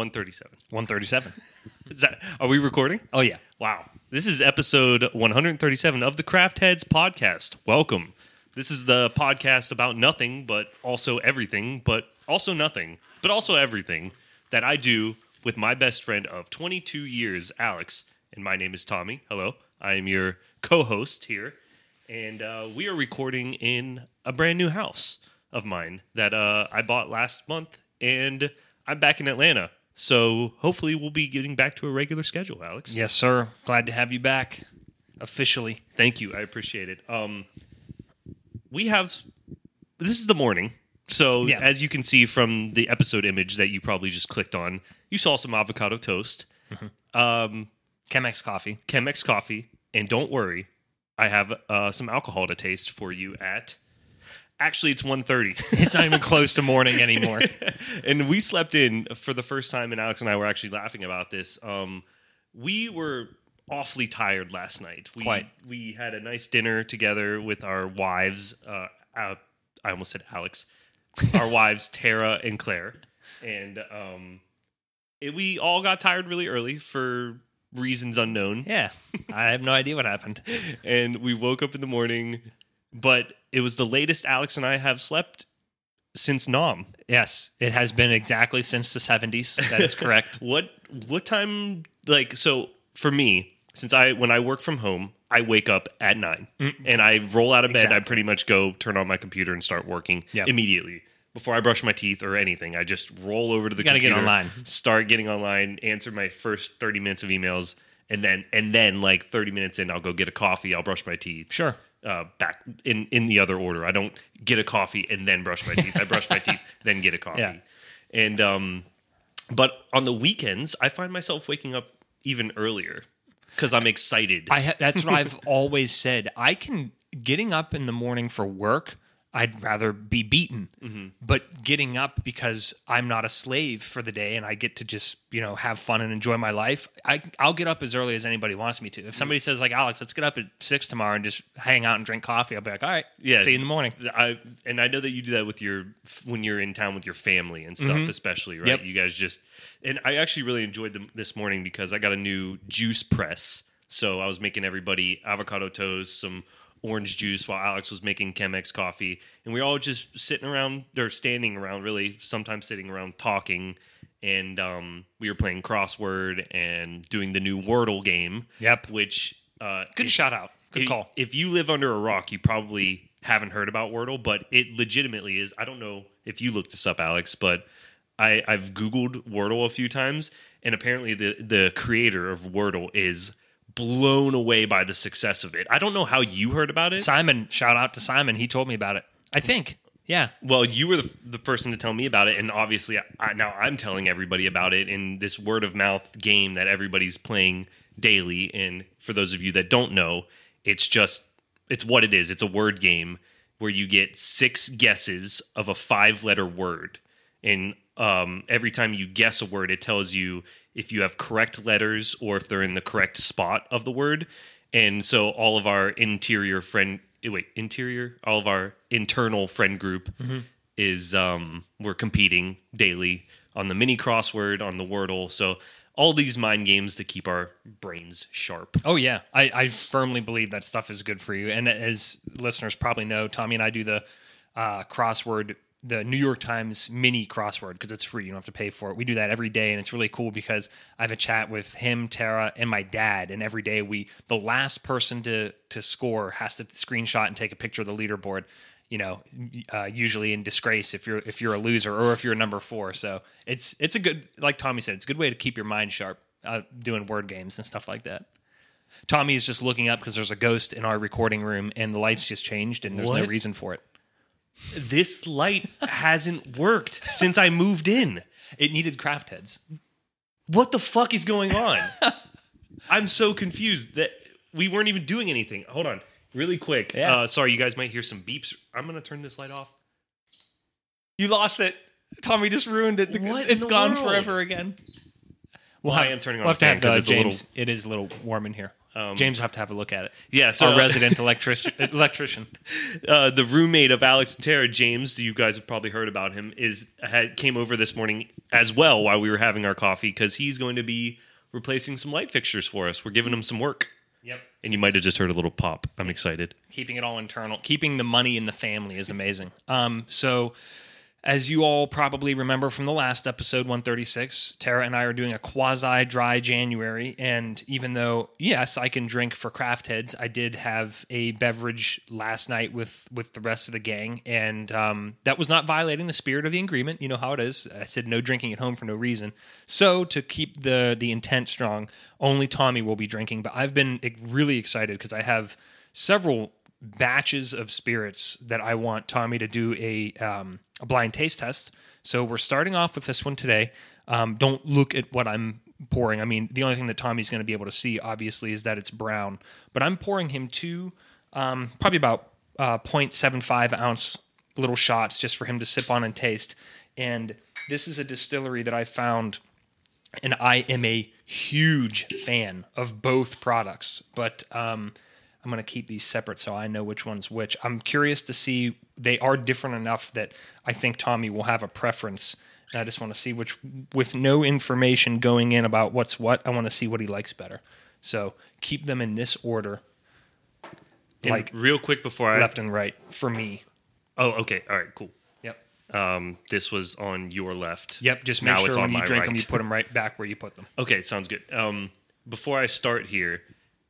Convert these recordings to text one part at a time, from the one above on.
137. 137. Is that are we recording? Oh yeah. Wow. This is episode 137 of the Craft Heads podcast. Welcome. This is the podcast about nothing, but also everything, but also nothing, but also everything that I do with my best friend of 22 years, Alex. And my name is Tommy. Hello. I am your co host here. And uh, we are recording in a brand new house of mine that uh, I bought last month. And I'm back in Atlanta. So hopefully we'll be getting back to a regular schedule, Alex. Yes, sir. Glad to have you back officially. Thank you. I appreciate it. Um, we have this is the morning. So Yeah. as you can see from the episode image that you probably just clicked on, you saw some avocado toast, um, Chemex coffee. Chemex coffee, and don't worry, I have uh, some alcohol to taste for you at. Actually, it's 1.30. It's not even close to morning anymore. and we slept in for the first time, and Alex and I were actually laughing about this. Um, we were awfully tired last night. We, Quite. We had a nice dinner together with our wives. Uh, uh, I almost said Alex. Our wives, Tara and Claire, and um, it, we all got tired really early for reasons unknown. yeah. I have no idea what happened. And we woke up in the morning, but it was the latest Alex and I have slept since Nam. Yes, it has been exactly since the 70s. That is correct. What what time like so for me, since I when I work from home, I wake up at 9 mm. and I roll out of bed, I pretty much go turn on my computer and start working Yep. immediately. Before I brush my teeth or anything, I just roll over to the You gotta get online. start getting online, answer my first 30 minutes of emails and then and then like 30 minutes in I'll go get a coffee, I'll brush my teeth Sure. Uh, back in in the other order. I don't get a coffee and then brush my teeth. I brush my teeth then get a coffee. Yeah. And um, but on the weekends, I find myself waking up even earlier because I'm excited. I ha- that's what I've always said. I can getting up in the morning for work. I'd rather be beaten, but getting up because I'm not a slave for the day and I get to just you know have fun and enjoy my life. I I'll get up as early as anybody wants me to. If somebody says like Alex, let's get up at six tomorrow and just hang out and drink coffee, I'll be like, all right, Yeah. see you in the morning. I and I know that you do that with your when you're in town with your family and stuff, especially right. Mm-hmm. Yep. You guys just and I actually really enjoyed them this morning because I got a new juice press. So I was making everybody avocado toast, some orange juice, while Alex was making Chemex coffee, and we were all just sitting around or standing around, really, sometimes sitting around talking. And um, we were playing crossword and doing the new Wordle game. Yep. Which uh, Good is- shout out. Good if- call. If you live under a rock, you probably haven't heard about Wordle, but it legitimately is. I don't know if you looked this up, Alex, but I, I've Googled Wordle a few times, and apparently the the creator of Wordle is blown away by the success of it. I don't know how you heard about it. Simon, shout out to Simon. He told me about it. I think. Yeah. Well, you were the, the person to tell me about it, and obviously, I, now I'm telling everybody about it in this word of mouth game that everybody's playing daily. And for those of you that don't know, it's just it's what it is. It's a word game where you get six guesses of a five letter word, and um, every time you guess a word, it tells you if you have correct letters or if they're in the correct spot of the word. And so all of our interior friend eh, wait, interior, all of our internal friend group is um we're competing daily on the mini crossword, on the Wordle. So all these mind games to keep our brains sharp. Oh yeah, I, I firmly believe that stuff is good for you. And as listeners probably know, Tommy and I do the uh, crossword, the New York Times mini crossword because it's free. You don't have to pay for it. We do that every day, and it's really cool because I have a chat with him, Tara, and my dad. And every day we, the last person to to score has to screenshot and take a picture of the leaderboard. You know, uh, usually in disgrace if you're if you're a loser or if you're number four. So it's it's a good, like Tommy said, it's a good way to keep your mind sharp uh, doing word games and stuff like that. Tommy is just looking up because there's a ghost in our recording room and the lights just changed and there's no reason for it. This light hasn't worked since I moved in. It needed craft heads. What the fuck is going on? I'm so confused that we weren't even doing anything. Hold on, really quick. Yeah. Uh, sorry, you guys might hear some beeps. I'm gonna turn this light off. You lost it. Tommy just ruined it. What in it's the gone world? forever again. Well, I am turning on We'll the have to have because uh, James. little. It is a little warm in here. James will have to have a look at it. Yeah, so Our resident electric- electrician. uh, the roommate of Alex and Tara, James, you guys have probably heard about him, is had came over this morning as well while we were having our coffee because he's going to be replacing some light fixtures for us. We're giving him some work, Yep. and you might have just heard a little pop. I'm excited. keeping it all internal keeping the money in the family is amazing um so as you all probably remember from the last episode 136 tara and i are doing a quasi dry january and even though yes i can drink for craft heads i did have a beverage last night with with the rest of the gang and um, that was not violating the spirit of the agreement. You know how it is. I said no drinking at home for no reason. So to keep the the intent strong only tommy will be drinking but i've been really excited because i have several batches of spirits that I want Tommy to do a um, a blind taste test. So we're starting off with this one today. Um, don't look at what I'm pouring. I mean, the only thing that Tommy's going to be able to see, obviously, is that it's brown. But I'm pouring him two, um, probably about uh, 0.75 ounce little shots just for him to sip on and taste. And this is a distillery that I found and I am a huge fan of both products. But um, I'm going to keep these separate so I know which one's which. I'm curious to see they are different enough that I think Tommy will have a preference. And I just want to see which, with no information going in about what's what, I want to see what he likes better. So keep them in this order, And like real quick before I left and right for me. oh okay all right cool. Yep. Um, this was on your left. Yep. Just make Now sure when you drink them, you put them right back where you put them. Okay, sounds good. Um, before I start here,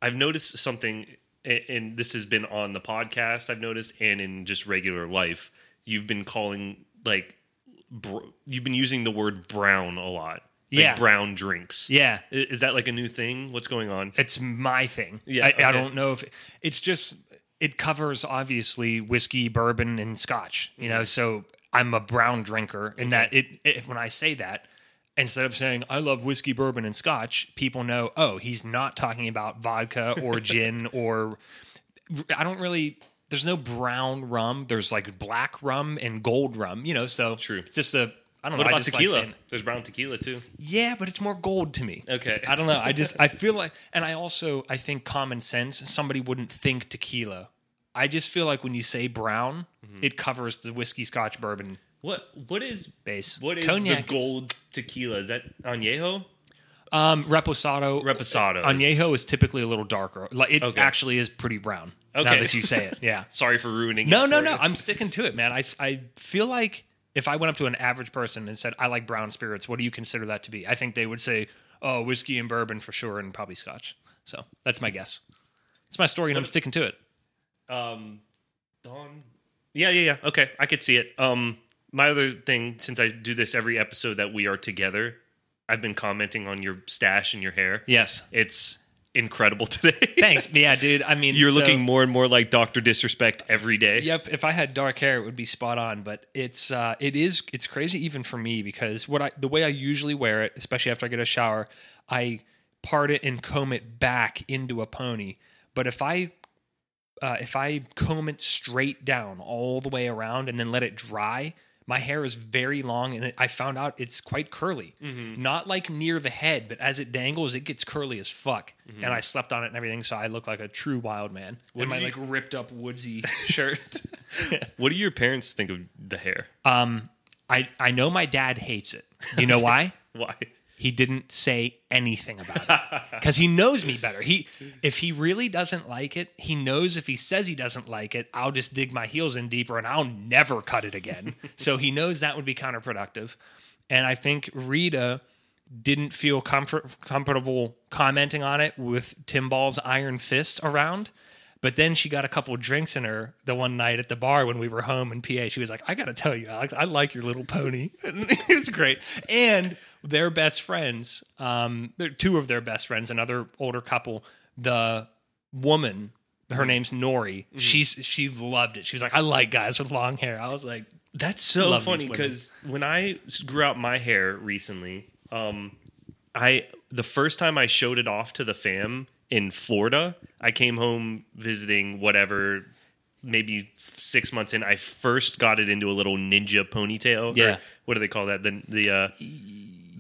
I've noticed something, a- and this has been on the podcast. I've noticed, and in just regular life, you've been calling like br- you've been using the word brown a lot. Like Yeah. brown drinks. Yeah. Is that like a new thing? What's going on? It's my thing. Yeah, I, I don't know if it's just it covers obviously whiskey, bourbon, and scotch. You know, so I'm a brown drinker, and that it, it when I say that. Instead of saying I love whiskey, bourbon, and scotch, people know, oh, he's not talking about vodka or gin or I don't really. There's no brown rum. There's like black rum and gold rum. You know, so True. It's just a. I don't What know. I about like tequila? saying- There's brown tequila too. yeah, but it's more gold to me. Okay. I don't know. I just I feel like and I also I think common sense somebody wouldn't think tequila. I just feel like when you say brown, Mm-hmm. it covers the whiskey scotch bourbon What what is base. what is Cognac the gold tequila? Is that añejo? Um reposado Reposado. Añejo is typically a little darker. Like it Okay. actually is pretty brown. Okay. Now that you say it. Yeah. Sorry for ruining. No, it no, no. you. I'm sticking to it, man. I, I feel like if I went up to an average person and said, I like brown spirits, what do you consider that to be? I think they would say, oh, whiskey and bourbon for sure, and probably scotch. So that's my guess. It's my story, and I'm sticking to it. Um, Dawn. Yeah, yeah, yeah. Okay, I could see it. Um, my other thing, since I do this every episode that we are together, I've been commenting on your stash and your hair. Yes. It's incredible today. Thanks. Yeah, dude. I mean, You're so- looking more and more like Doctor Disrespect every day. Yep. If I had dark hair, it would be spot on. But it's uh, it is it's crazy even for me because what I the way I usually wear it, especially after I get a shower, I part it and comb it back into a pony. But if I uh, if I comb it straight down all the way around and then let it dry, my hair is very long and it, I found out it's quite curly. Mm-hmm. Not like near the head, but as it dangles, it gets curly as fuck. Mm-hmm. And I slept on it and everything, so I look like a true wild man in my did like ripped up woodsy shirt. What do your parents think of the hair? Um, I I know my dad hates it. You know why? Why? He didn't say anything about it because he knows me better. He if he really doesn't like it, he knows if he says he doesn't like it, I'll just dig my heels in deeper and I'll never cut it again. so he knows that would be counterproductive. And I think Rita didn't feel comfort, comfortable commenting on it with Tim Ball's iron fist around. But then she got a couple of drinks in her the one night at the bar when we were home in PA. She was like, I got to tell you, Alex, I like your little pony. It was great. And their best friends, um, they're two of their best friends, another older couple, the woman, her name's Nori, she's she loved it. She was like, I like guys with long hair. I was like, That's so funny because when I grew out my hair recently, um, I the first time I showed it off to the fam in Florida, I came home visiting whatever, maybe six months in. I first got it into a little ninja ponytail. Yeah. what do they call that? The the uh,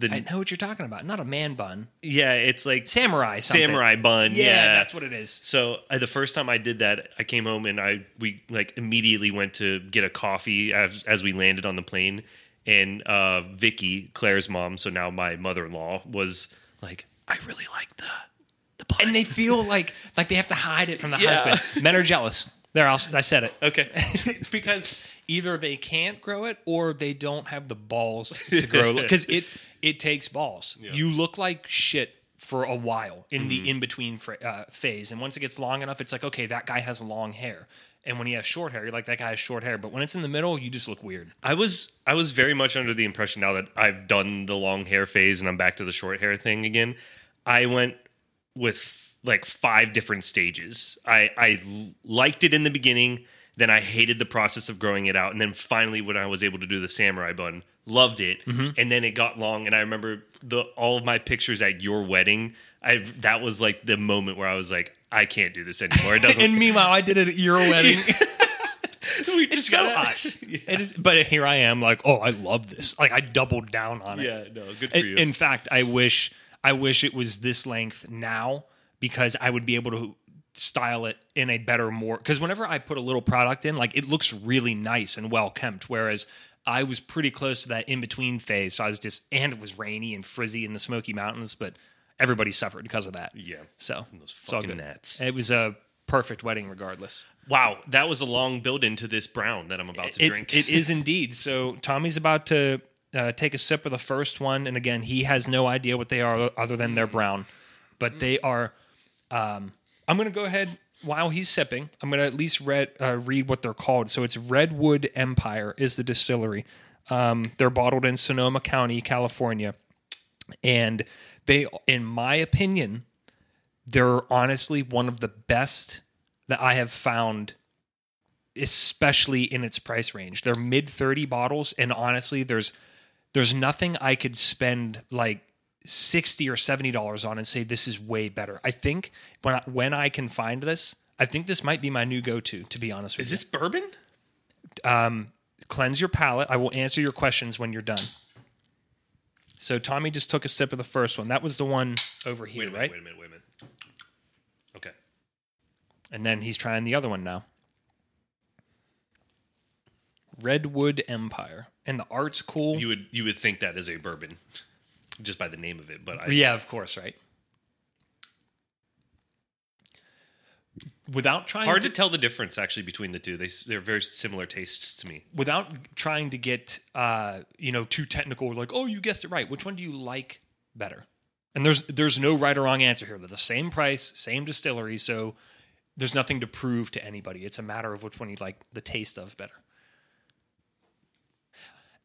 the I know what you're talking about. Not a man bun. yeah, it's like Samurai something. samurai bun. Yeah, Yeah, that's what it is. So uh, the first time I did that, I came home and I we like immediately went to get a coffee as as we landed on the plane, and uh, Vicky, Claire's mom, so now my mother in law, was like, I really like the the bun. And they feel like like they have to hide it from the Yeah. husband. Men are jealous. There, I'll, I said it. okay. because either they can't grow it or they don't have the balls to grow it because it it takes balls. You look like shit for a while in the in between uh, phase, and once it gets long enough, it's like okay, that guy has long hair. And when he has short hair, you're like that guy has short hair. But when it's in the middle, you just look weird. I was I was very much under the impression now that I've done the long hair phase and I'm back to the short hair thing again. I went with like five different stages. I, I liked it in the beginning, then I hated the process of growing it out, and then finally when I was able to do the samurai bun, loved it. Mm-hmm. And then it got long, and I remember the all of my pictures at your wedding. I that was like the moment where I was like, I can't do this anymore. It doesn't. and meanwhile, I did it at your wedding. we it's just so gotta- us. Yeah. It is, but here I am, like, oh, I love this. Like, I doubled down on it. Yeah, no, good for In, you. in fact, I wish I wish it was this length now because I would be able to style it in a better more because whenever I put a little product in, like it looks really nice and well kempt. Whereas I was pretty close to that in between phase, so I was just and it was rainy and frizzy in the Smoky Mountains, but everybody suffered because of that. yeah. So Those fucking gnats. It was a perfect wedding, regardless. Wow, that was a long build into this brown that I'm about to It- drink. it is indeed. So Tommy's about to uh, take a sip of the first one, and again, he has no idea what they are other than they're brown, but they are. Um, I'm going to go ahead while he's sipping. I'm going to at least read uh, read what they're called. So it's Redwood Empire is the distillery. Um, they're bottled in Sonoma County, California, and they, in my opinion, they're honestly one of the best that I have found especially in its price range. They're mid 30 bottles and honestly there's there's nothing I could spend like 60 or 70 dollars on and say this is way better. I think when I, when I can find this, I think this might be my new go-to to be honest with is you. Is this bourbon? Um, cleanse your palate. I will answer your questions when you're done. So Tommy just took a sip of the first one. That was the one over here, Wait a minute, right? wait a minute, wait a minute. Okay. And then he's trying the other one now. Redwood Empire. And the art's cool. You would you would think that is a bourbon just by the name of it, but I yeah, of course, right? Without trying hard to, to tell the difference actually between the two. They they're very similar tastes to me. without trying to get uh, you know, too technical like, "Oh, you guessed it right. Which one do you like better?" And there's there's no right or wrong answer here. They're the same price, same distillery, so there's nothing to prove to anybody. It's a matter of which one you like the taste of better.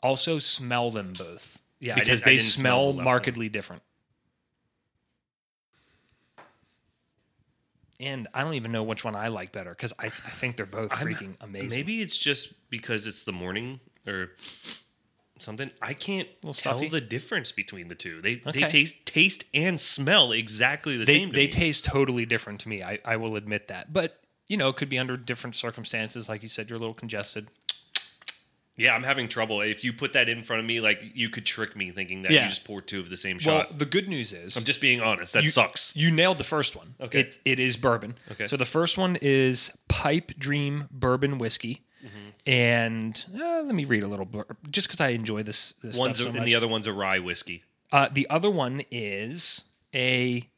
Also, smell them both. Yeah, because they smell smell the left one. markedly different. And I don't even know which one I like better because I, I think they're both freaking amazing. Maybe it's just because it's the morning or something. I can't tell stuffy? the difference between the two. They Okay. they taste taste and smell exactly the they same. They me. taste totally different to me. I, I will admit that, but you know, it could be under different circumstances. Like you said, you're a little congested. Yeah, I'm having trouble. If you put that in front of me, like you could trick me thinking that Yeah. you just poured two of the same shot. Well, the good news is I'm just being honest. That you, sucks. You nailed the first one. Okay. It, it is bourbon. Okay. So the first one is Pipe Dream Bourbon Whiskey. Mm-hmm. And uh, let me read a little just because I enjoy this. this One's stuff a, so and the other one's a rye whiskey. Uh, the other one is a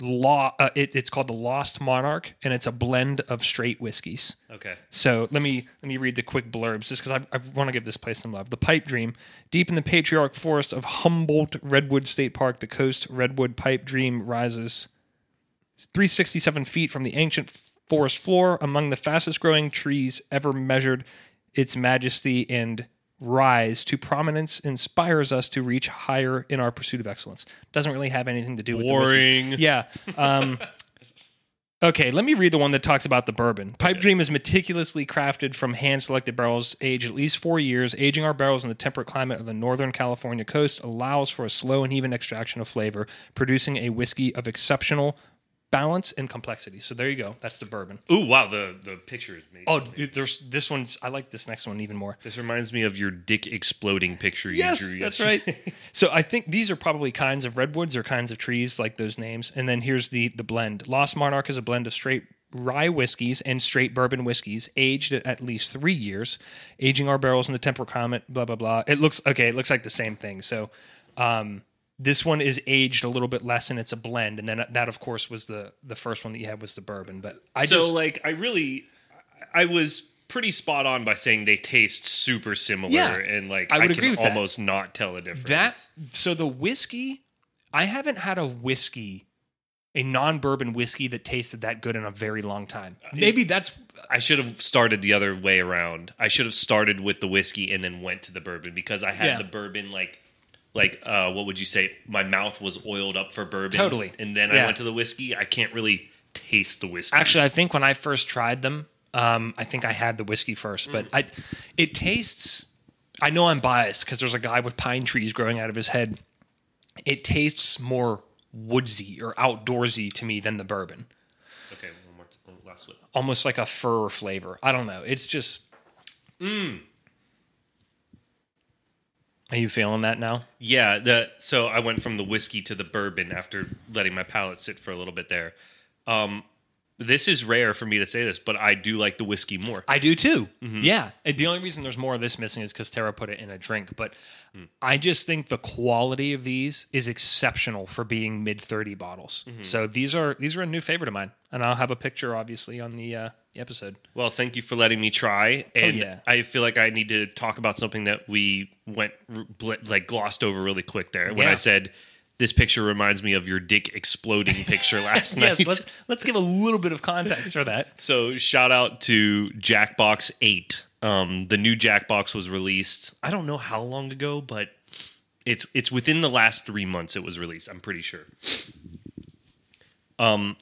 law. Uh, it, it's called the Lost Monarch, and it's a blend of straight whiskeys. Okay. So let me let me read the quick blurbs, just because I, I want to give this place some love. The Pipe Dream, deep in the patriarch forest of Humboldt Redwood State Park, the coast redwood pipe dream rises 367 feet from the ancient forest floor, among the fastest growing trees ever measured. Its majesty and rise to prominence inspires us to reach higher in our pursuit of excellence. Doesn't really have anything to do with the. Boring. Yeah. Um, okay, let me read the one that talks about the bourbon. Pipe Dream is meticulously crafted from hand selected barrels aged at least four years. Aging our barrels in the temperate climate of the northern California coast allows for a slow and even extraction of flavor, producing a whiskey of exceptional balance and complexity. So there you go. That's the bourbon. Ooh, wow, the the picture is made. Oh, dude, there's this one's. I like this next one even more. This reminds me of your dick exploding picture you drew that's right. so I think these are probably kinds of redwoods or kinds of trees like those names. And then here's the the blend. Lost Monarch is a blend of straight rye whiskeys and straight bourbon whiskeys, aged at at least three years. Aging our barrels in the temperate climate Blah blah blah. It looks okay. It looks like the same thing. So. um this one is aged a little bit less and it's a blend and then that of course was the the first one that you had was the bourbon but i so just like I really I was pretty spot on by saying they taste super similar Yeah, and like I I, would can agree with that. almost not tell a difference. That so the whiskey, I haven't had a whiskey, a non-bourbon whiskey that tasted that good in a very long time. Uh, Maybe that's I should have started the other way around. I should have started with the whiskey and then went to the bourbon because I had Yeah. the bourbon like like uh what would you say? My mouth was oiled up for bourbon. Totally. And then I went to the whiskey. I can't really taste the whiskey. actually I think when I first tried them, um, I think I had the whiskey first, but I, it tastes. I know I'm biased because there's a guy with pine trees growing out of his head. It tastes more woodsy or outdoorsy to me than the bourbon. Okay, one more one last one. Almost like a fir flavor. I don't know. It's just. Are you feeling that now? Yeah, the so I went from the whiskey to the bourbon after letting my palate sit for a little bit there. Um, this is rare for me to say this, but I do like the whiskey more. I do too. Mm-hmm. Yeah. And the only reason there's more of this missing is because Tara put it in a drink. But hmm. I just think the quality of these is exceptional for being mid thirty bottles. Mm-hmm. So these are these are a new favorite of mine, and I'll have a picture obviously on the, uh, episode. Well, thank you for letting me try, oh, and yeah. I feel like I need to talk about something that we went like glossed over really quick there when Yeah. I said this picture reminds me of your dick exploding picture last night. yes, let's let's give a little bit of context for that. So shout out to Jackbox Eight. Um, the new Jackbox was released. I don't know how long ago, but it's it's within the last three months. It was released. I'm pretty sure. Um,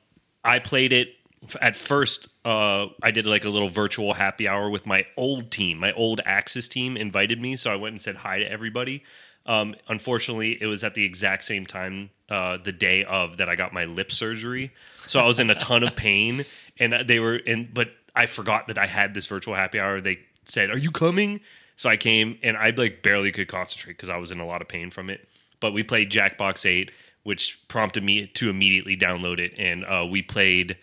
I played it at first. Uh, I did like a little virtual happy hour with my old team. My old Axis team invited me, so I went and said hi to everybody. Um, unfortunately, it was at the exact same time uh, the day of that I got my lip surgery, so I was in a ton of pain, and they were in. But I forgot that I had this virtual happy hour. They said, "Are you coming?" So I came, and I like barely could concentrate because I was in a lot of pain from it. But we played Jackbox Eight, which prompted me to immediately download it, and uh, we played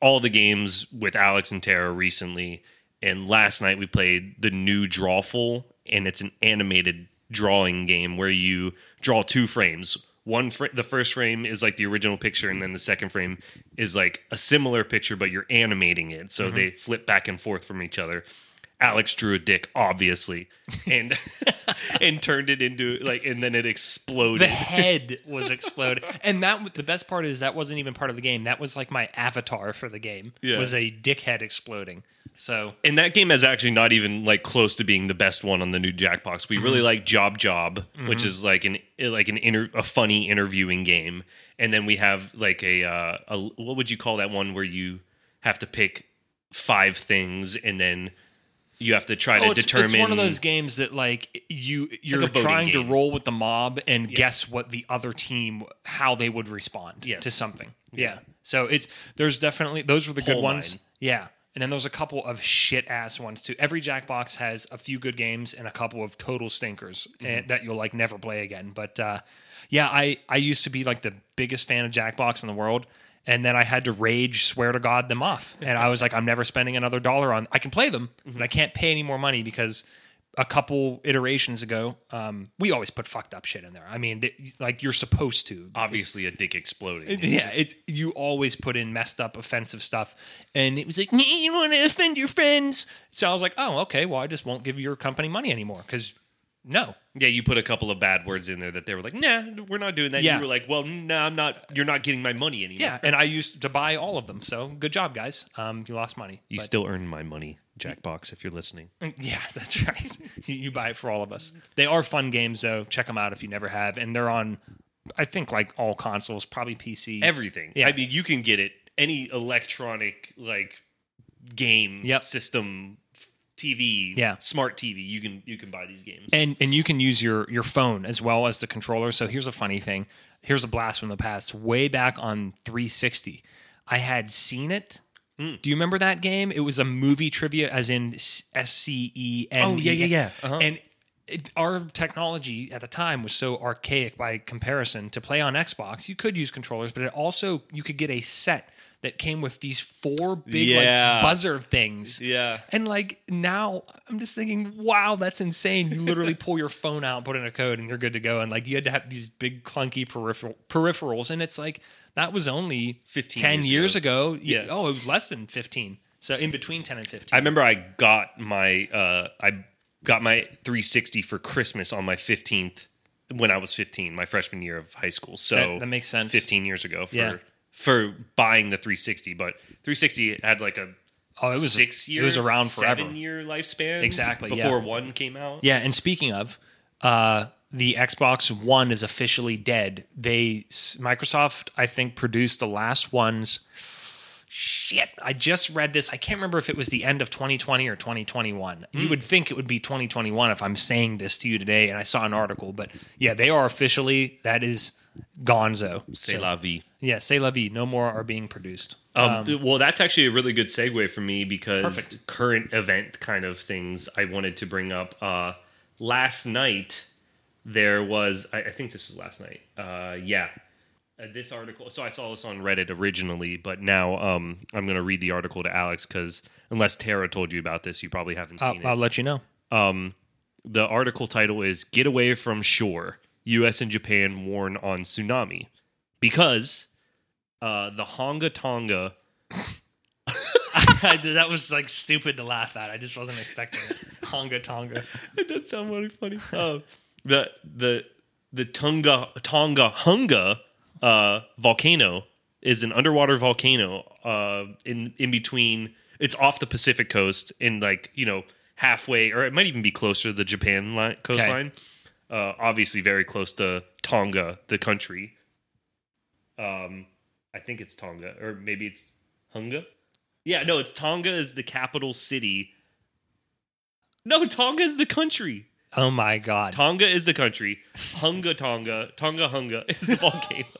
all the games with Alex and Tara recently. And last night we played the new Drawful, and it's an animated drawing game where you draw two frames. One fr- the first frame is like the original picture, and then the second frame is like a similar picture, but you're animating it, so mm-hmm. they flip back and forth from each other. Alex drew a dick, obviously, and and turned it into like, and then it exploded. The head was exploded, and that the best part is that wasn't even part of the game. That was like my avatar for the game. Yeah. Was a dick head exploding. So and that game is actually not even like close to being the best one on the new Jackbox. We Mm-hmm. really like Job Job, which is like an like an inter, a funny interviewing game, and then we have like a, uh, a what would you call that one where you have to pick five things and then you have to try to Oh, it's, determine. it's one of those games that like you you're like trying to roll with the mob and guess what the other team how they would respond Yes. to something. Yeah. So it's there's definitely those were the good ones. Yeah. And then there's a couple of shit ass ones too. Every Jackbox has a few good games and a couple of total stinkers Mm-hmm. and, that you'll like never play again. But uh, yeah, I I used to be like the biggest fan of Jackbox in the world. And then I had to rage, swear to God, them off. And I was like, I'm never spending another dollar on. I can play them, but I can't pay any more money because a couple iterations ago, um, we always put fucked up shit in there. I mean, th- like you're supposed to. obviously a dick exploding. Yeah, it's you always put in messed up, offensive stuff, and it was like you want to offend your friends. So I was like, oh, okay, well, I just won't give your company money anymore because no, Yeah, you put a couple of bad words in there that they were like, "Nah, we're not doing that." Yeah. You were like, "Well, no, I'm not. You're not getting my money anymore." yeah, and I used to buy all of them. So good job, guys. Um, you lost money. you But- still earn my money, Jackbox, if you're listening. Yeah, that's right. you, buy it for all of us. They are fun games, though. Check them out if you never have, and they're on, I think, like all consoles, probably PC. everything. Yeah. I mean, you can get it any electronic like game Yep. system TV, Yeah. smart TV, you can you can buy these games. and and you can use your your phone as well as the controller. So here's a funny thing. Here's a blast from the past. Way back on 360, I had Scene It. Hmm. Do you remember that game? It was a movie trivia, as in S C E N. Oh, yeah, yeah, yeah. Uh-huh. And it, our technology at the time was so archaic by comparison. To play on Xbox, you could use controllers, but it also you could get a set that came with these four big Yeah. like buzzer things. yeah. And like now, I'm just thinking, wow, that's insane. You literally pull your phone out, put in a code, and you're good to go. And like you had to have these big clunky peripheral peripherals, and it's like that was only 15 ten years years ago. Y- Yeah. Oh, it was less than 15. So in between 10 and 15. I remember I got my uh, I got my 360 for Christmas on my 15th when I was 15, my freshman year of high school. So That- that makes sense. 15 years ago for Yeah. For buying the 360, but 360 had like a Oh, it was- six year, it was around forever. seven year lifespan Exactly, yeah. before one came out. Yeah, and speaking of, uh, the Xbox One is officially dead. They Microsoft, I think, produced the last ones. Shit, I just read this. I can't remember if it was the end of 2020 or 2021. You would think it would be 2021 if I'm saying this to you today, and I saw an article. But yeah, they are officially that is Gonzo. C'est So, la vie. yeah, say la vie. No more are being produced. Um, well, that's actually a really good segue for me because Perfect. current event kind of things I wanted to bring up. Uh, last night, there was, I, I think this is last night. Uh, yeah. Uh, this article, so I saw this on Reddit originally, but now um, I'm going to read the article to Alex because unless Tara told you about this, you probably haven't I'll, seen I'll let you know. Um, the article title is Get Away from Shore U.S. and Japan Warn on Tsunami. Because uh, the Honga Tonga that was like stupid to laugh at. I just wasn't expecting it. Honga Tonga. It does sound really funny. Uh, the the the Tonga Tonga Hunga uh, volcano is an underwater volcano uh, in in between. It's off the Pacific coast, in like you know halfway, or it might even be closer to the Japan line, coastline. Uh, obviously, very close to Tonga, the country. Um, I think it's Tonga, or maybe it's Hunga. Yeah, no, it's Tonga is the capital city. No, Tonga is the country. Oh my god. Tonga is the country. Hunga Tonga, Tonga Hunga is the volcano.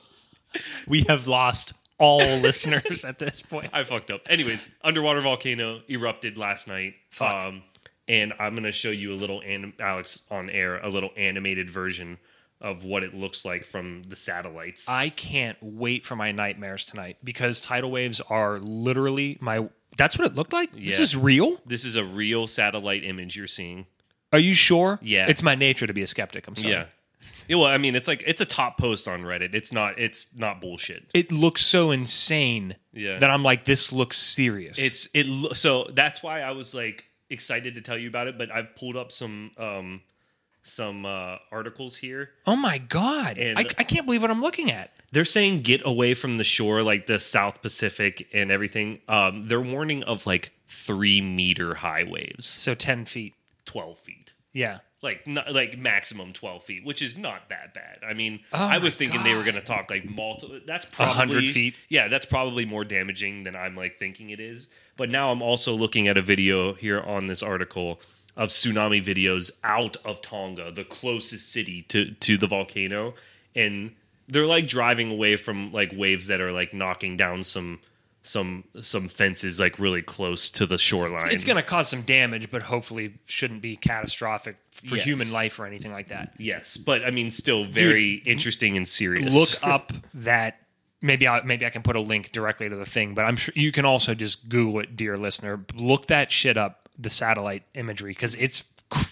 We have lost all listeners at this point. I fucked up. Anyways, underwater volcano erupted last night. Fuck. Um, and I'm gonna show you a little anim- Alex on air, a little animated version of what it looks like from the satellites. I can't wait for my nightmares tonight because tidal waves are literally my. That's what it looked like. This is real. this is a real satellite image you're seeing. Are you sure? Yeah. It's my nature to be a skeptic. I'm sorry. Yeah. Yeah, well, I mean, it's like it's a top post on Reddit. It's not. It's not bullshit. It looks so insane Yeah. that I'm like, this looks serious. It's it. lo- So that's why I was like excited to tell you about it. But I've pulled up some um some uh articles here. oh my god. And- I, I can't believe what I'm looking at. They're saying get away from the shore, like the South Pacific and everything. Um, they're warning of like three meter high waves, So ten feet. twelve feet. Yeah. Like not, like maximum twelve feet, which is not that bad. I mean, Oh I was thinking they were going to talk like multiple. That's probably 100 feet? Yeah, that's probably more damaging than I'm like thinking it is. But now I'm also looking at a video here on this article of tsunami videos out of Tonga, the closest city to to the volcano, and they're like driving away from like waves that are like knocking down some some some fences like really close to the shoreline. It's going to cause some damage, but hopefully shouldn't be catastrophic for Yes. human life or anything like that. yes, but I mean, still very interesting and serious. Look up that. Maybe I maybe I can put a link directly to the thing, but I'm sure you can also just Google it, dear listener. Look that shit up, the satellite imagery, because it's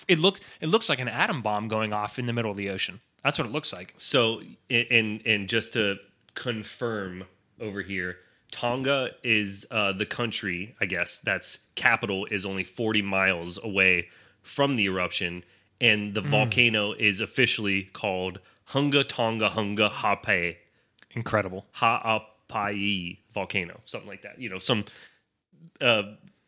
it looks it looks like an atom bomb going off in the middle of the ocean. That's what it looks like. So, and and just to confirm over here, Tonga is uh, the country, I guess, that's capital is only 40 miles away from the eruption, and the volcano is officially called Hunga Tonga Hunga Hape Incredible. Ha'apai volcano, something like that. You know, some uh,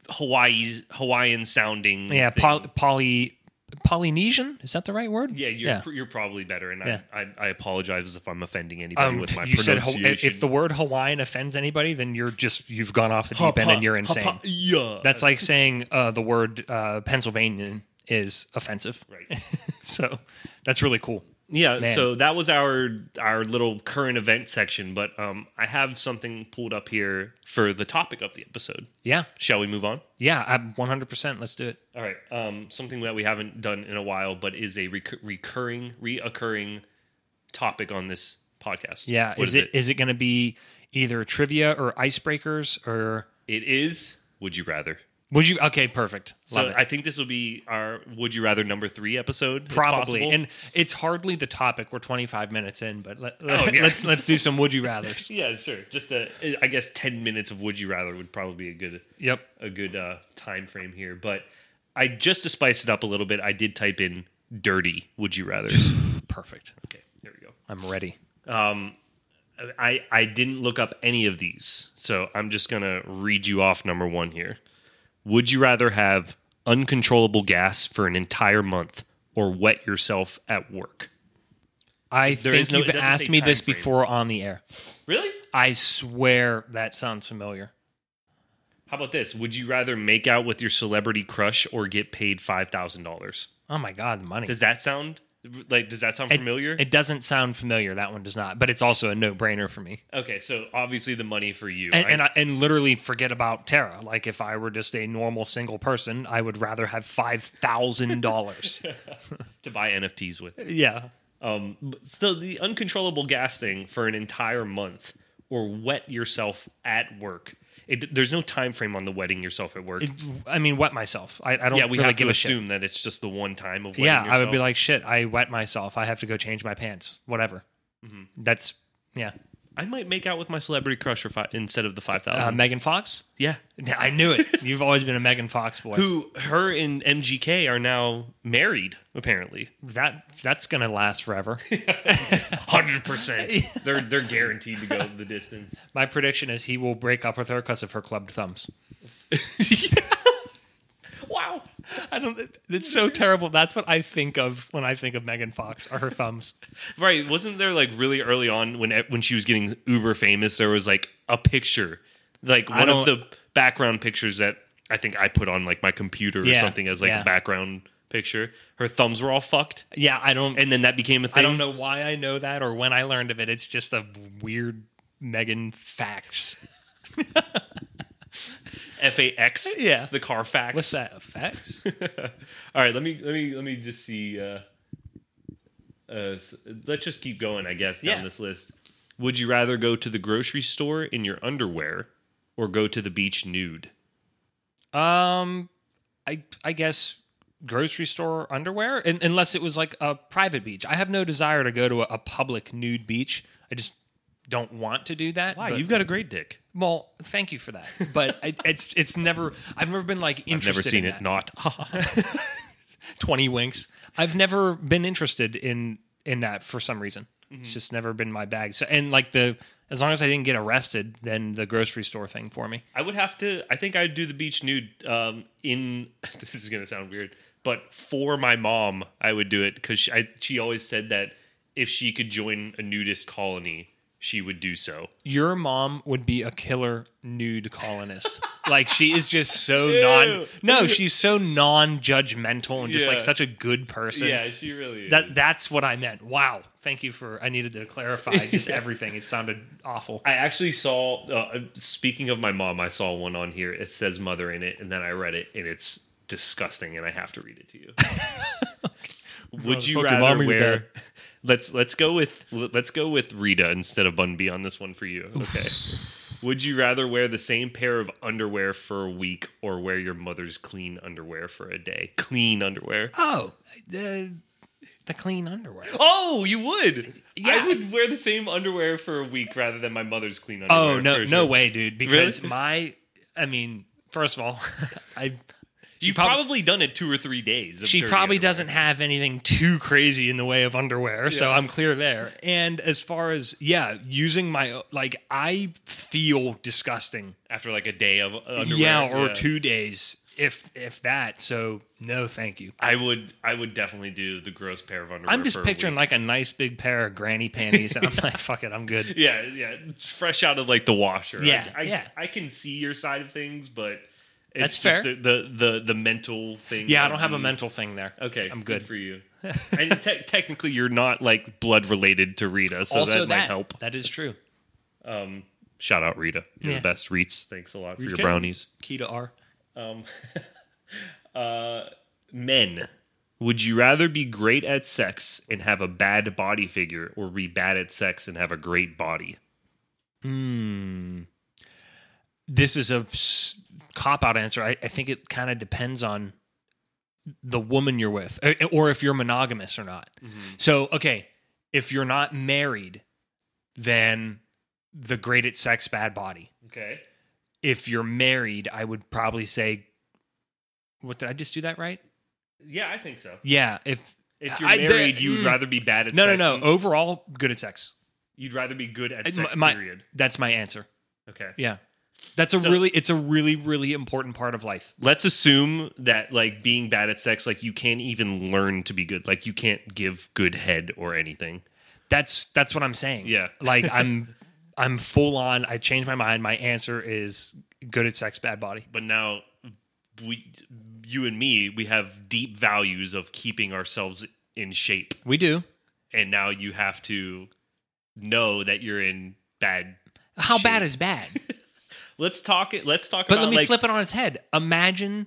Hawaii Hawaiian sounding. Yeah, poly, poly Polynesian. Is that the right word? Yeah, you're you're probably better, and Yeah. I, I I apologize if I'm offending anybody Um, with my you said if the word Hawaiian offends anybody, then you're just you've gone off the deep end and you're insane. Yeah, That's like saying uh, the word uh, Pennsylvanian is offensive. right. So that's really cool. Yeah, Man. so that was our our little current event section, but um, I have something pulled up here for the topic of the episode. Yeah, Shall we move on? yeah, I'm 100. percent Let's do it. All right. Um, something that we haven't done in a while, but is a recur- recurring, reoccurring topic on this podcast. Yeah, What is it is it going to be either trivia or icebreakers or It is. Would you rather? Would you? Okay, perfect. Love So it. I think this will be our Would You Rather number three episode. Probably, possible. and it's hardly the topic. We're 25 minutes in, but let, Oh, yeah. let's let's do some would you rather's. yeah, sure. Just a, I guess ten minutes of Would You Rather would probably be a good Yep. a good uh, time frame here. But I just to spice it up a little bit, I did type in dirty Would You Rather's. Perfect. okay, there we go. I'm ready. I, I didn't look up any of these, so I'm just gonna read you off number one here. Would you rather have uncontrollable gas for an entire month or wet yourself at work? I There think is no- it you've doesn't asked say me this frame. before on the air. Really? I swear that sounds familiar. How about this? Would you rather make out with your celebrity crush or get paid five thousand dollars? Oh my god, the money. Does that sound like? Does that sound familiar? It doesn't sound familiar. That one does not, but it's also a no-brainer for me. okay, so obviously the money for you, And I- and, I, and literally forget about Tara. Like if I were just a normal single person, I would rather have five thousand dollars. to buy NFTs with. yeah, Um, so the uncontrollable gas thing for an entire month, or wet yourself at work. It, there's no time frame on the wetting yourself at work. It- I mean, wet myself. I, I don't yeah, we really have to shit. assume that it's just the one time of wetting Yeah, yourself. I would be like, shit. I wet myself. I have to go change my pants. Whatever. Mm-hmm. That's yeah. I might make out with my celebrity crush for instead of the five thousand. Uh. Megan Fox. yeah, Yeah, I knew it. You've always been a Megan Fox boy. who her and MGK are now married apparently. That that's gonna last forever. Hundred percent. They're they're guaranteed to go the distance. My prediction is he will break up with her because of her clubbed thumbs. Wow. I don't. It's so terrible. That's what I think of when I think of Megan Fox. Are her thumbs? Right? Wasn't there like really early on when when she was getting uber famous? There was like a picture, like I one of the background pictures that I think I put on like my computer or Yeah, something as like yeah. a background picture. Her thumbs were all fucked, Yeah, I don't. and then that became a thing. I don't know why I know that or when I learned of it. It's just a weird Megan facts. F A X. Yeah. the Carfax. What's that? Facts? all right, let me let me let me just see. Uh, uh, let's just keep going. I guess down Yeah. this list. Would you rather go to the grocery store in your underwear or go to the beach nude? um, I I guess grocery store underwear, and, unless it was like a private beach. I have no desire to go to a, a public nude beach. I just don't want to do that. Why? but- You've got a great dick. well, thank you for that. But I, it's it's never. I've never been like I've interested. never seen in it. that. Not. 20 winks. I've never been interested in in that for some reason. Mm-hmm. It's just never been my bag. So and like the as long as I didn't get arrested, then the grocery store thing for me. I would have to. I think I'd do the beach nude. Um, in this is gonna sound weird, but for my mom, I would do it because she, I- she always said that if she could join a nudist colony, she would do so. Your mom would be a killer nude colonist. like she is just so non No, she's so non-judgmental and just like such a good person. Yeah, she really is. That that's what I meant. Wow. Thank you for I needed to clarify just everything. It sounded awful. I actually saw. Uh, speaking of my mom, I saw one on here. It says mother in it, and then I read it, and it's disgusting, and I have to read it to you. Would you rather wear? Let's let's go with let's go with Rita instead of Bun B on this one for you. Okay. Would you rather wear the same pair of underwear for a week or wear your mother's clean underwear for a day? Clean underwear. Oh, the the clean underwear. Oh, you would? Yeah. I would wear the same underwear for a week rather than my mother's clean underwear. Oh no, no way, dude. Because Really? my, I mean, first of all, I. You've prob- probably done it two or three days. of She probably underwear. doesn't have anything too crazy in the way of underwear, so I'm clear there. And as far as yeah, using my like, I feel disgusting. after like a day of underwear. yeah, or two days if if that. So no, thank you. I would I would definitely do the gross pair of underwear. I'm just for a picturing week. like a nice big pair of granny panties, and I'm like, fuck it, I'm good. yeah yeah it's fresh out of like the washer. Yeah, I, I, yeah. I can see your side of things, but it's That's just fair. The, the the the mental thing. Yeah, I don't have a mental thing there. Okay, I'm good good. for you. and te- technically, you're not like blood related to Rita, so also, that, might help. That is true. Um, shout out Rita, you're Yeah. the best. Reets, thanks a lot for your Okay. brownies. Key to R. Um, uh, men, would you rather be great at sex and have a bad body figure, or be bad at sex and have a great body? Hmm. This is a cop out answer. I, I think it kind of depends on the woman you're with, or, or if you're monogamous or not. So, okay, if you're not married, then the great at sex, bad body. Okay. If you're married, I would probably say, what did I just do that right? Yeah, I think so. Yeah. If If you're I- married, the- you would mm. rather be bad at sex. no, no, no. Overall, good at sex. You'd rather be good at sex. my- period. That's my answer. Okay. Yeah. That's a So- really, it's a really, really important part of life. let's assume that like being bad at sex like you can't even learn to be good like you can't give good head or anything That's that's what I'm saying. Yeah. like I'm I'm full on. I changed my mind. My answer is good at sex, bad body. but now we you and me we have deep values of keeping ourselves in shape We do. and now you have to know that you're in bad How shape. bad is bad? let's talk it let's talk But about let me like flip it on its head. Imagine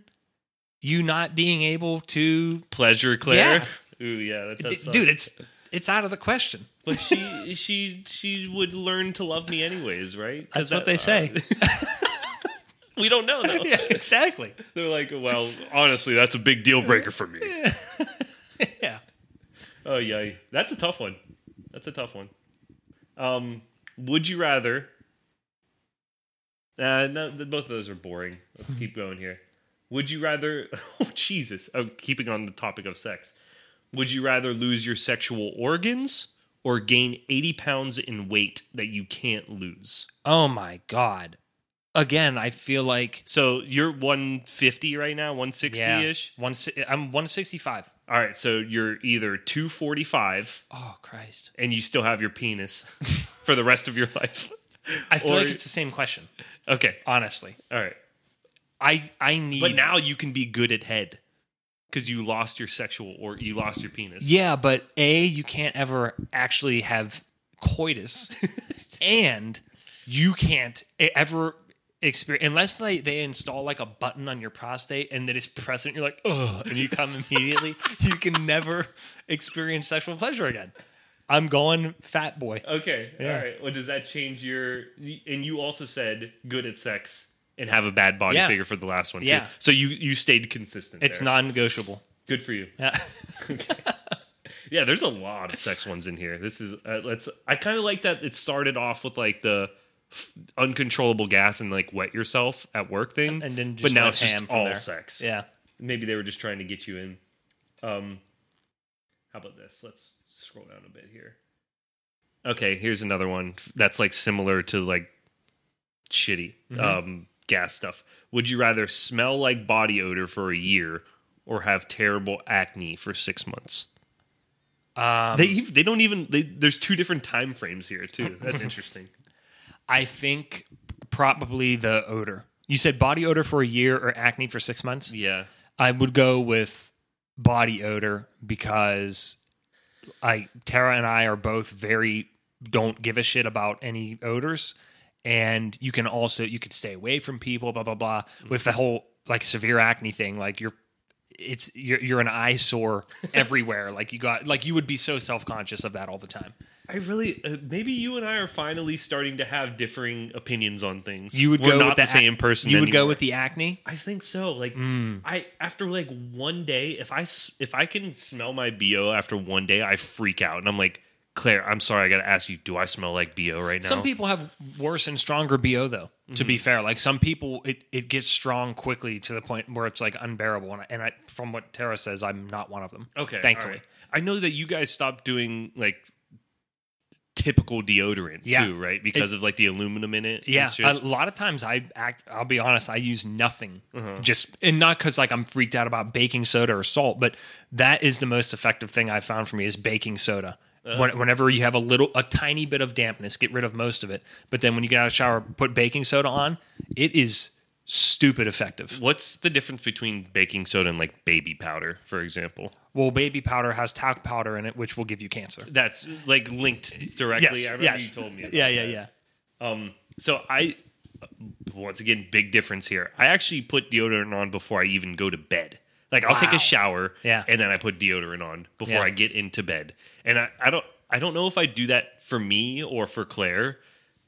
you not being able to, pleasure claire ooh yeah that does dude. It's it's out of the question. but she she she would learn to love me anyways right? That's what that- they say. we don't know though exactly. They're like, well, honestly, that's a big deal breaker for me. Yeah. Oh yeah, that's a tough one. That's a tough one. Um, would you rather? Uh, no, th- both of those are boring. Let's keep going here. Would you rather? Oh Jesus! Oh, keeping on the topic of sex. Would you rather lose your sexual organs or gain eighty pounds in weight that you can't lose? Oh my god. Again, I feel like So you're one fifty right now, one sixty ish. One, I'm 165. All right, so you're either two forty five. Oh Christ. and you still have your penis for the rest of your life. I feel Or- like it's the same question. Okay, Honestly, all right. I I need. But now you can be good at head because you lost your sexual or you lost your penis. Yeah, but A, you can't ever actually have coitus. and you can't ever experience unless they, they install like a button on your prostate and that is present, you're like, oh, and you come immediately, you can never experience sexual pleasure again. I'm going fat boy. Okay. Yeah. All right. Well, does that change your? And you also said good at sex and have a bad body Yeah. figure for the last one too. Yeah. So you you stayed consistent. It's there. non-negotiable. good for you. Yeah. Yeah, there's a lot of sex ones in here. This is uh, let's. I kind of like that it started off with like the f- uncontrollable gas and like wet yourself at work thing, And then but now it's just all there. sex. yeah. maybe they were just trying to get you in. Um, how about this? Let's scroll down a bit here. Okay, here's another one that's like similar to like shitty Mm-hmm. um, gas stuff. Would you rather smell like body odor for a year or have terrible acne for six months? Um, They they don't even. They, there's two different time frames here too. That's interesting. I think probably the odor. You said body odor for a year or acne for six months? Yeah. I would go with body odor because I Tara and I are both very don't give a shit about any odors. And you can also you could stay away from people, blah blah blah. With the whole like severe acne thing, like you're it's you're you're an eyesore everywhere. Like you got like you would be so self conscious of that all the time. I really uh, maybe you and I are finally starting to have differing opinions on things. You would We're go not with the ac- same person. You would go with the acne. I think so. Like Mm. I after like one day, if I if I can smell my bo after one day, I freak out and I'm like, Claire, I'm sorry, I got to ask you, do I smell like bo right now? Some people have worse and stronger BO though. To Mm-hmm. be fair, like some people, it, it gets strong quickly to the point where it's like unbearable. And I, and I, from what Tara says, I'm not one of them. okay, thankfully. right. I know that you guys stopped doing like typical deodorant Yeah. too, right? Because of like the aluminum in it. Yeah, a lot of times I act. I'll be honest. I use nothing, Uh-huh. just and not because like I'm freaked out about baking soda or salt, but that is the most effective thing I found for me is baking soda. Uh-huh. When, whenever you have a little, a tiny bit of dampness, get rid of most of it. But then when you get out of the shower, put baking soda on. It is stupid effective. What's the difference between baking soda and like baby powder, for example? Well, baby powder has talc powder in it, which will give you cancer. That's like linked directly. I remember you told me. About yeah, that. yeah, yeah. Um, so I, once again, big difference here. I actually put deodorant on before I even go to bed. Like I'll take a shower, Yeah. and then I put deodorant on before Yeah. I get into bed. And I, I don't, I don't know if I do that for me or for Claire,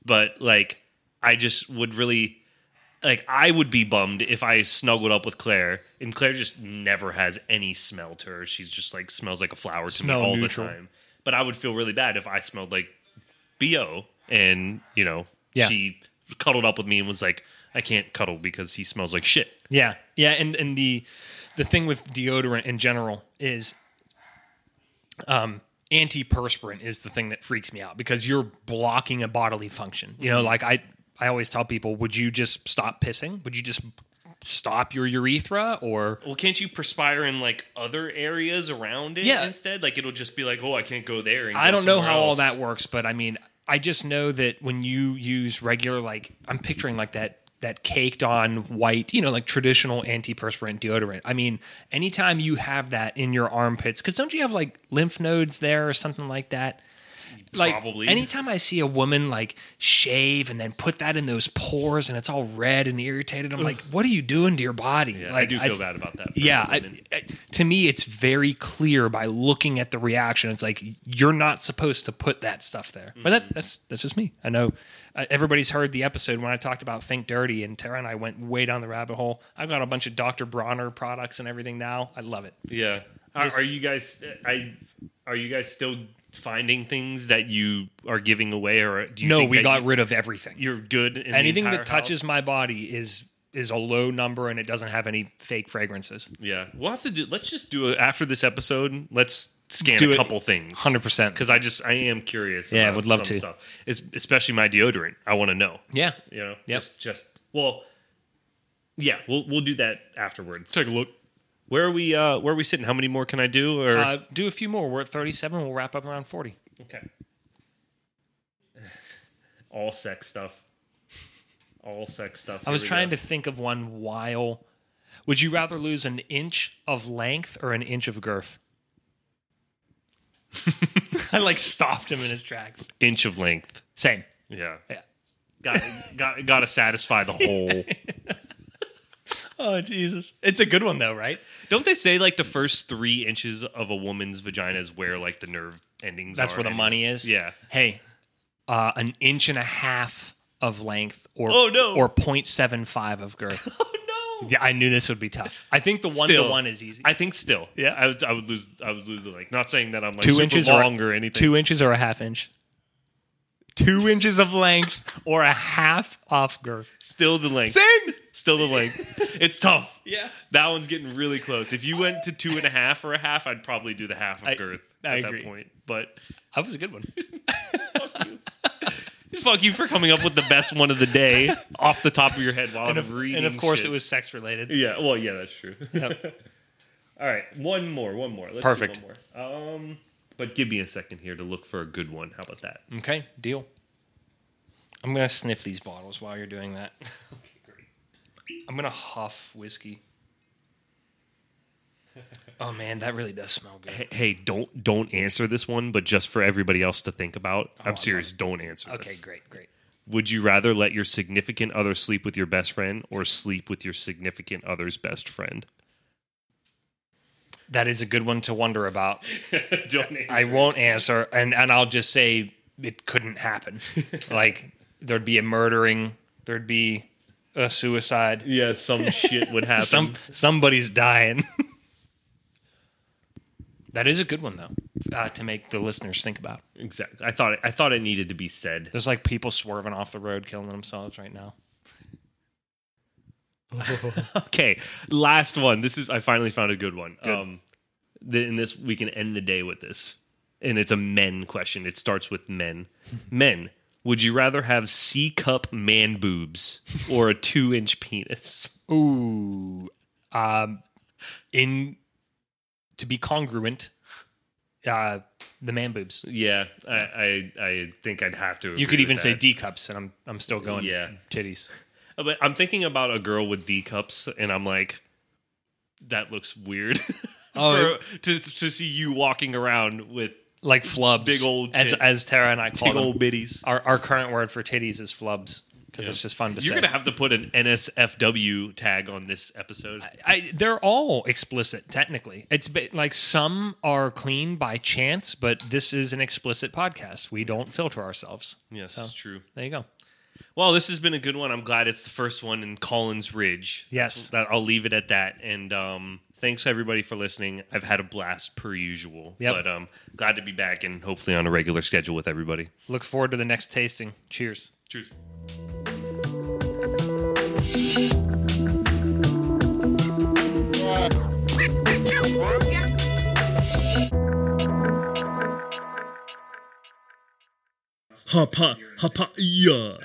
but like I just would really, like I would be bummed if I snuggled up with Claire and Claire just never has any smell to her. She's just like smells like a flower to Smell me all neutral. the time. But I would feel really bad if I smelled like bo and you know Yeah. she cuddled up with me and was like i can't cuddle because he smells like shit Yeah, yeah, and and the the thing with deodorant in general is, um, antiperspirant is the thing that freaks me out because you're blocking a bodily function. You know, Mm-hmm. like I I always tell people, would you just stop pissing? Would you just stop your urethra or? well can't you perspire in like other areas around it Yeah. instead like it'll just be like oh i can't go there and I go don't know how all that works, but I mean, I just know that when you use regular, like I'm picturing like that that caked on white, you know, like traditional antiperspirant deodorant. I mean, anytime you have that in your armpits, because don't you have like lymph nodes there or something like that? Like Probably. anytime I see a woman like shave and then put that in those pores and it's all red and irritated, I'm like, what are you doing to your body? yeah, like, i do feel bad about that yeah, I. I- to me, it's very clear by looking at the reaction. It's like you're not supposed to put that stuff there. But that, that's that's just me. I know uh, everybody's heard the episode when I talked about Think Dirty, and Tara and I went way down the rabbit hole. I've got a bunch of Dr. Bronner products and everything now. I love it. yeah Just- are you guys i are you guys still finding things that you are giving away or do you No, think we got you, rid of everything. you're good in Anything entire that touches house? my body is is a low number and it doesn't have any fake fragrances. Yeah, we'll have to do. Let's just do it after this episode. Let's scan Do a couple things, 100%. Because I just I am curious. Yeah, I would love to. Stuff. Es- especially my deodorant. I want to know. Yeah. You know. Yep. Just just well. Yeah, we'll we'll do that afterwards. Take a look. Where are we? Uh, where are we sitting? How many more can I do? Or Uh, do a few more. We're at 37. We'll wrap up around 40. okay. All sex stuff. All sex stuff. I was trying to think of one while. Would you rather lose an inch of length or an inch of girth? I like stopped him in his tracks. inch of length. Same. Yeah. Yeah. Got got got to satisfy the whole. Oh Jesus! It's a good one though, right? Don't they say like the first three inches of a woman's vagina is where like the nerve endings? That's are where the anyway? money is. Yeah. Hey, uh, an inch and a half of length, or Oh, no. or 0.75 of girth. Oh no! yeah, I knew this would be tough. I think the one Still, to one is easy. I think still. Yeah. I would. I would lose. I would lose the length. Not saying that I'm like two inches long or, or, anything. Two inches or a half inch. Two inches of length or a half off girth. Still the length. Same. Still the length. it's tough. Yeah. That one's getting really close. If you went to two and a half or a half, I'd probably do the half of I- girth I at agree. that point. But That was a good one. fuck you for coming up with the best one of the day off the top of your head while and, I'm of, reading. and of course, shit. it was sex related. Yeah. Well, yeah, that's true. Yep. All right, one more, one more. Let's Perfect. one more. Um, but give me a second here to look for a good one. How about that? Okay, deal. I'm gonna sniff these bottles while you're doing that. Okay, great. I'm gonna huff whiskey. Oh man, that really does smell good. Hey, hey, don't don't answer this one, but just for everybody else to think about. Oh, I I'm serious. Don't answer. This. Okay, this. great, great. Would you rather let your significant other sleep with your best friend or sleep with your significant other's best friend? That is a good one to wonder about. I won't answer, and and I'll just say it couldn't happen. like there'd be a murdering, there'd be a suicide. yeah, some shit would happen. Some somebody's dying. that is a good one though, uh, to make the listeners think about. exactly. I thought it, I thought it needed to be said. There's like people swerving off the road, killing themselves right now. Okay, last one. This is I finally found a good one. Good. Um, and this we can end the day with this. and it's a men question. It starts with men. men, would you rather have C cup man boobs or a two inch penis? Ooh. Um, in to be congruent, uh, the man boobs. Yeah, I I, I think I'd have to. You could even say. D cups, and I'm I'm still going. Yeah. titties. But I'm thinking about a girl with D cups, and I'm like, that looks weird. Oh, For- to to see you walking around with Like flubs, Big old as tits. as Tara and I call big them. old bitties. Our our current word for titties is flubs because it's just fun to say. You're say. gonna have to put an NSFW tag on this episode. I, they're all explicit technically. It's ba- like some are clean by chance, but this is an explicit podcast. We don't filter ourselves. yes, that's true. There you go. Well, this has been a good one. I'm glad it's the first one in Collins Ridge. Yes. that I'll leave it at that. And um, thanks everybody for listening. I've had a blast per usual. Yep. But um, glad to be back and hopefully on a regular schedule with everybody. Look forward to the next tasting. Cheers. Cheers. Hapa, hapa, yeah.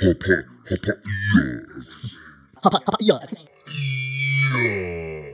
Hapa, hapa, yes. Hapa, hapa, yes. Yeah.